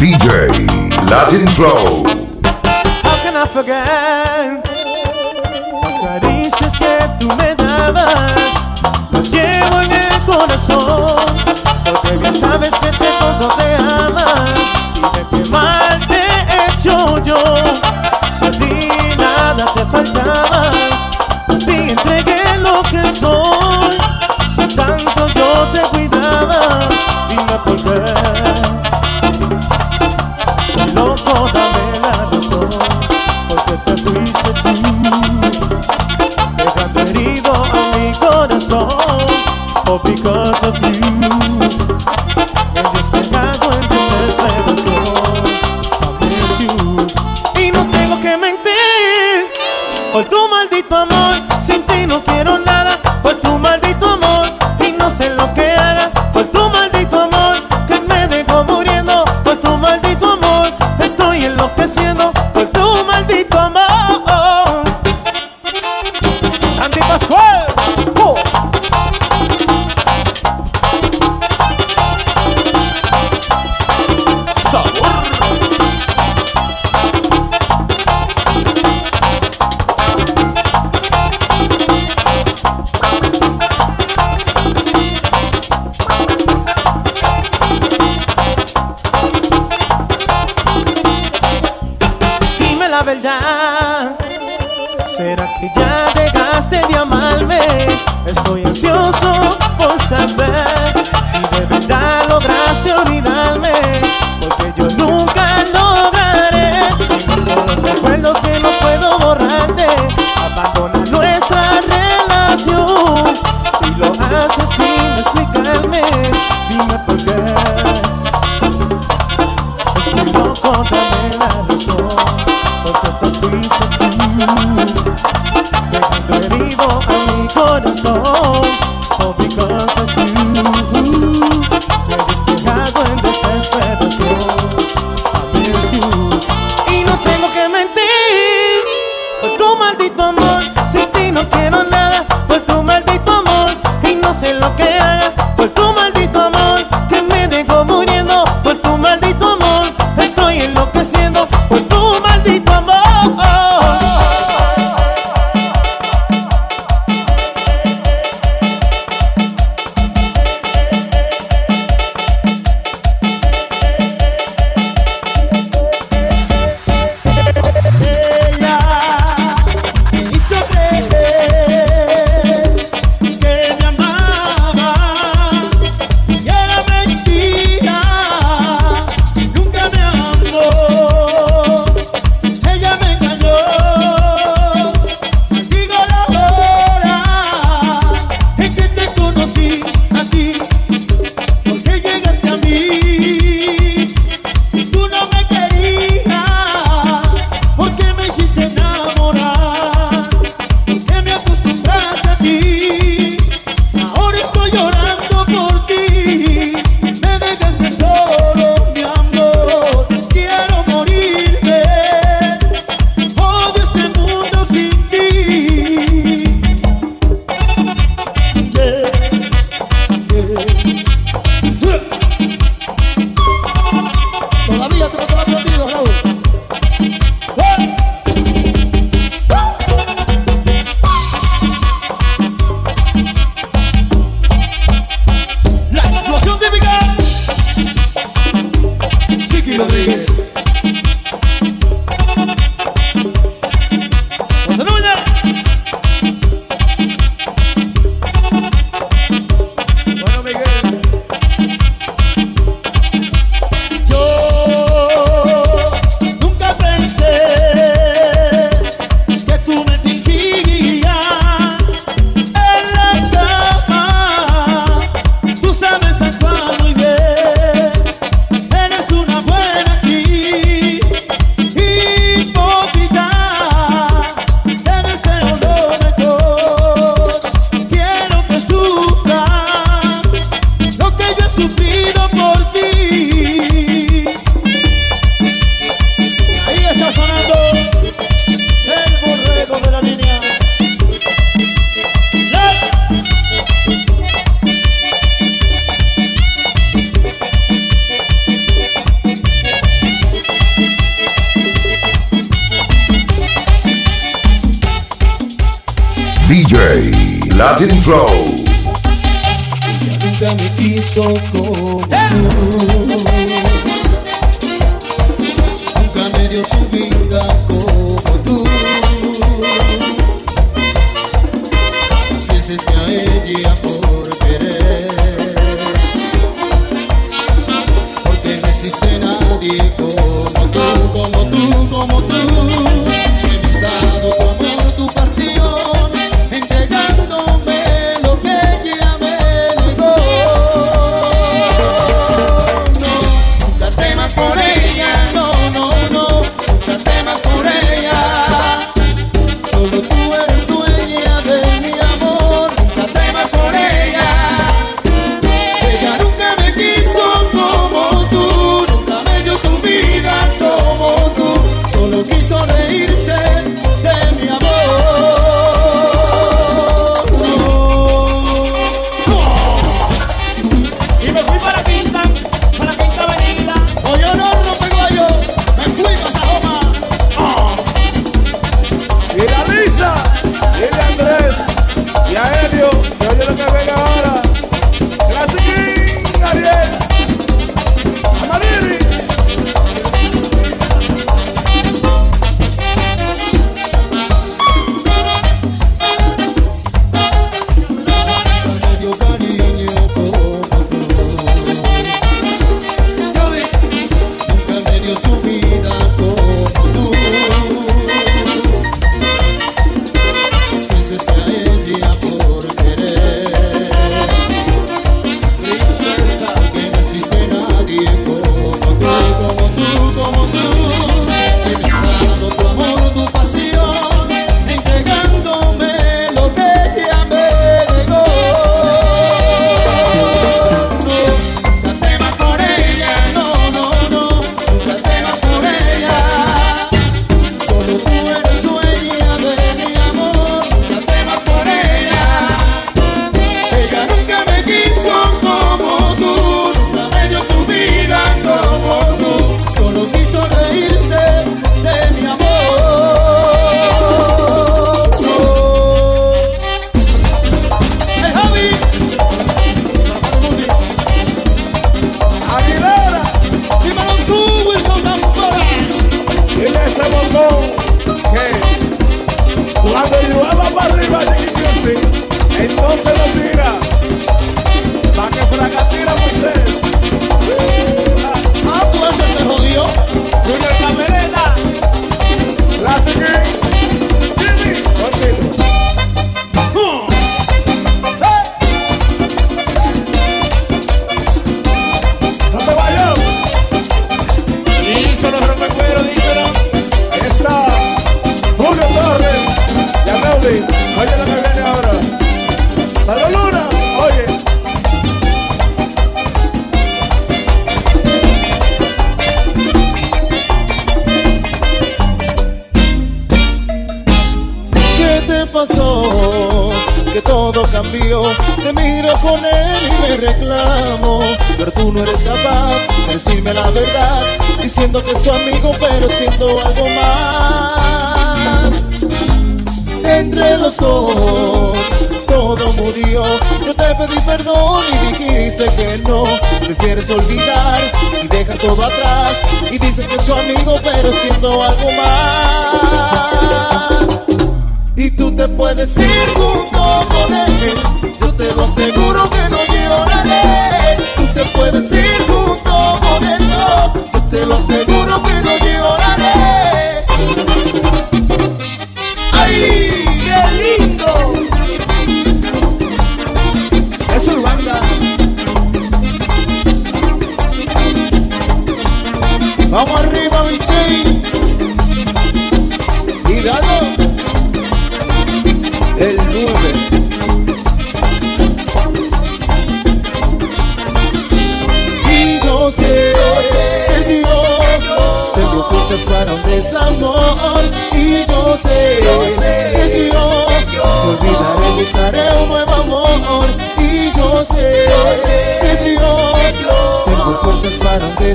DJ Latin Flow. How can I forget las caricias que tú me dabas? Las llevo en el corazón, porque bien sabes que te todo te ama y de qué mal te he hecho yo. Si a ti nada te faltaba. Latin Flow. Nunca me quiso como tú. Nunca me dio su vida como tú. Las veces que a ella por querer. Porque no existe nadie como tú, como tú, como tú. He como tu pasión. Que todo cambió, te miro con él y me reclamo. Pero tú no eres capaz de decirme la verdad, diciendo que es tu amigo, pero siendo algo más. Entre los dos, todo murió. Yo te pedí perdón y dijiste que no. Prefieres olvidar y dejar todo atrás. Y dices que es tu amigo, pero siendo algo más y tú te puedes ir junto con él. Yo te lo aseguro que no lloraré. Tú te puedes ir junto con él. Yo te lo aseguro que no lloraré.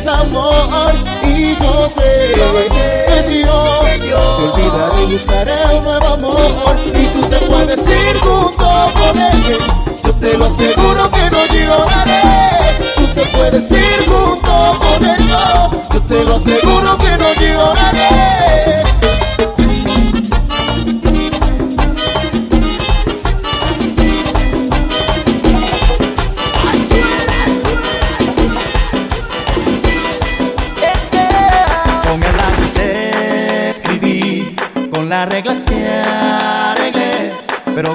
tienes amor y yo sé que yo te olvidaré y buscaré un nuevo amor y tú te puedes ir junto con él. Yo te lo aseguro que no lloraré, tú te puedes ir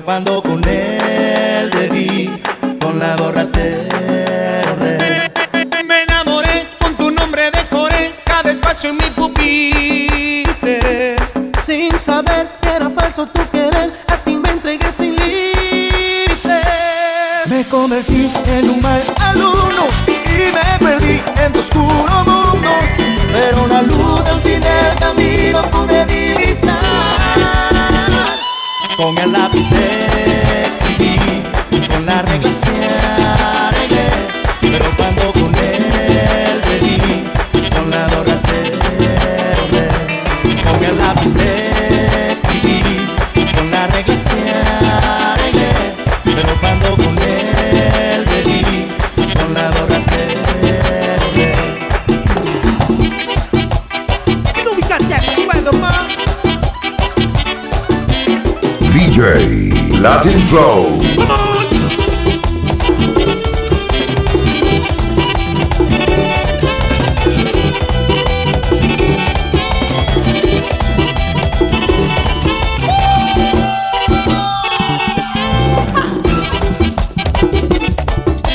cuando con él debí, con la borra te borré. Me enamoré, con tu nombre decoré cada espacio en mi pupitre. Sin saber que era falso tu querer A ti me entregué sin límites Me convertí en un mal alumno Y me perdí en tu oscuro mundo Pero una luz al fin del camino pude divisar Con el lápiz te escribí, con la regla que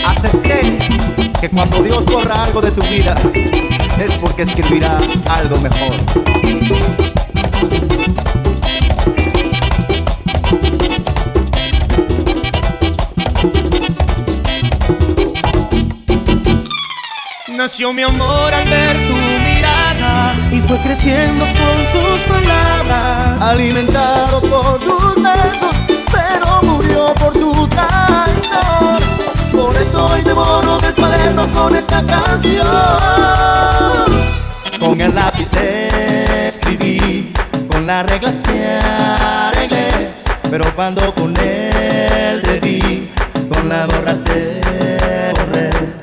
Acepté que cuando Dios borra algo de tu vida es porque escribirá algo mejor. Nació mi amor al ver tu mirada. Y fue creciendo con tus palabras Alimentado por tus besos Pero murió por tu traición Por eso hoy devoro del cuaderno con esta canción Con el lápiz te escribí, con la regla que arreglé, pero cuando con él debí, con la borra te borré.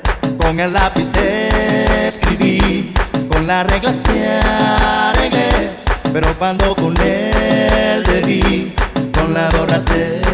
Con el lápiz te escribí, con la regla te arreglé, pero cuando con él te vi, con la borra te.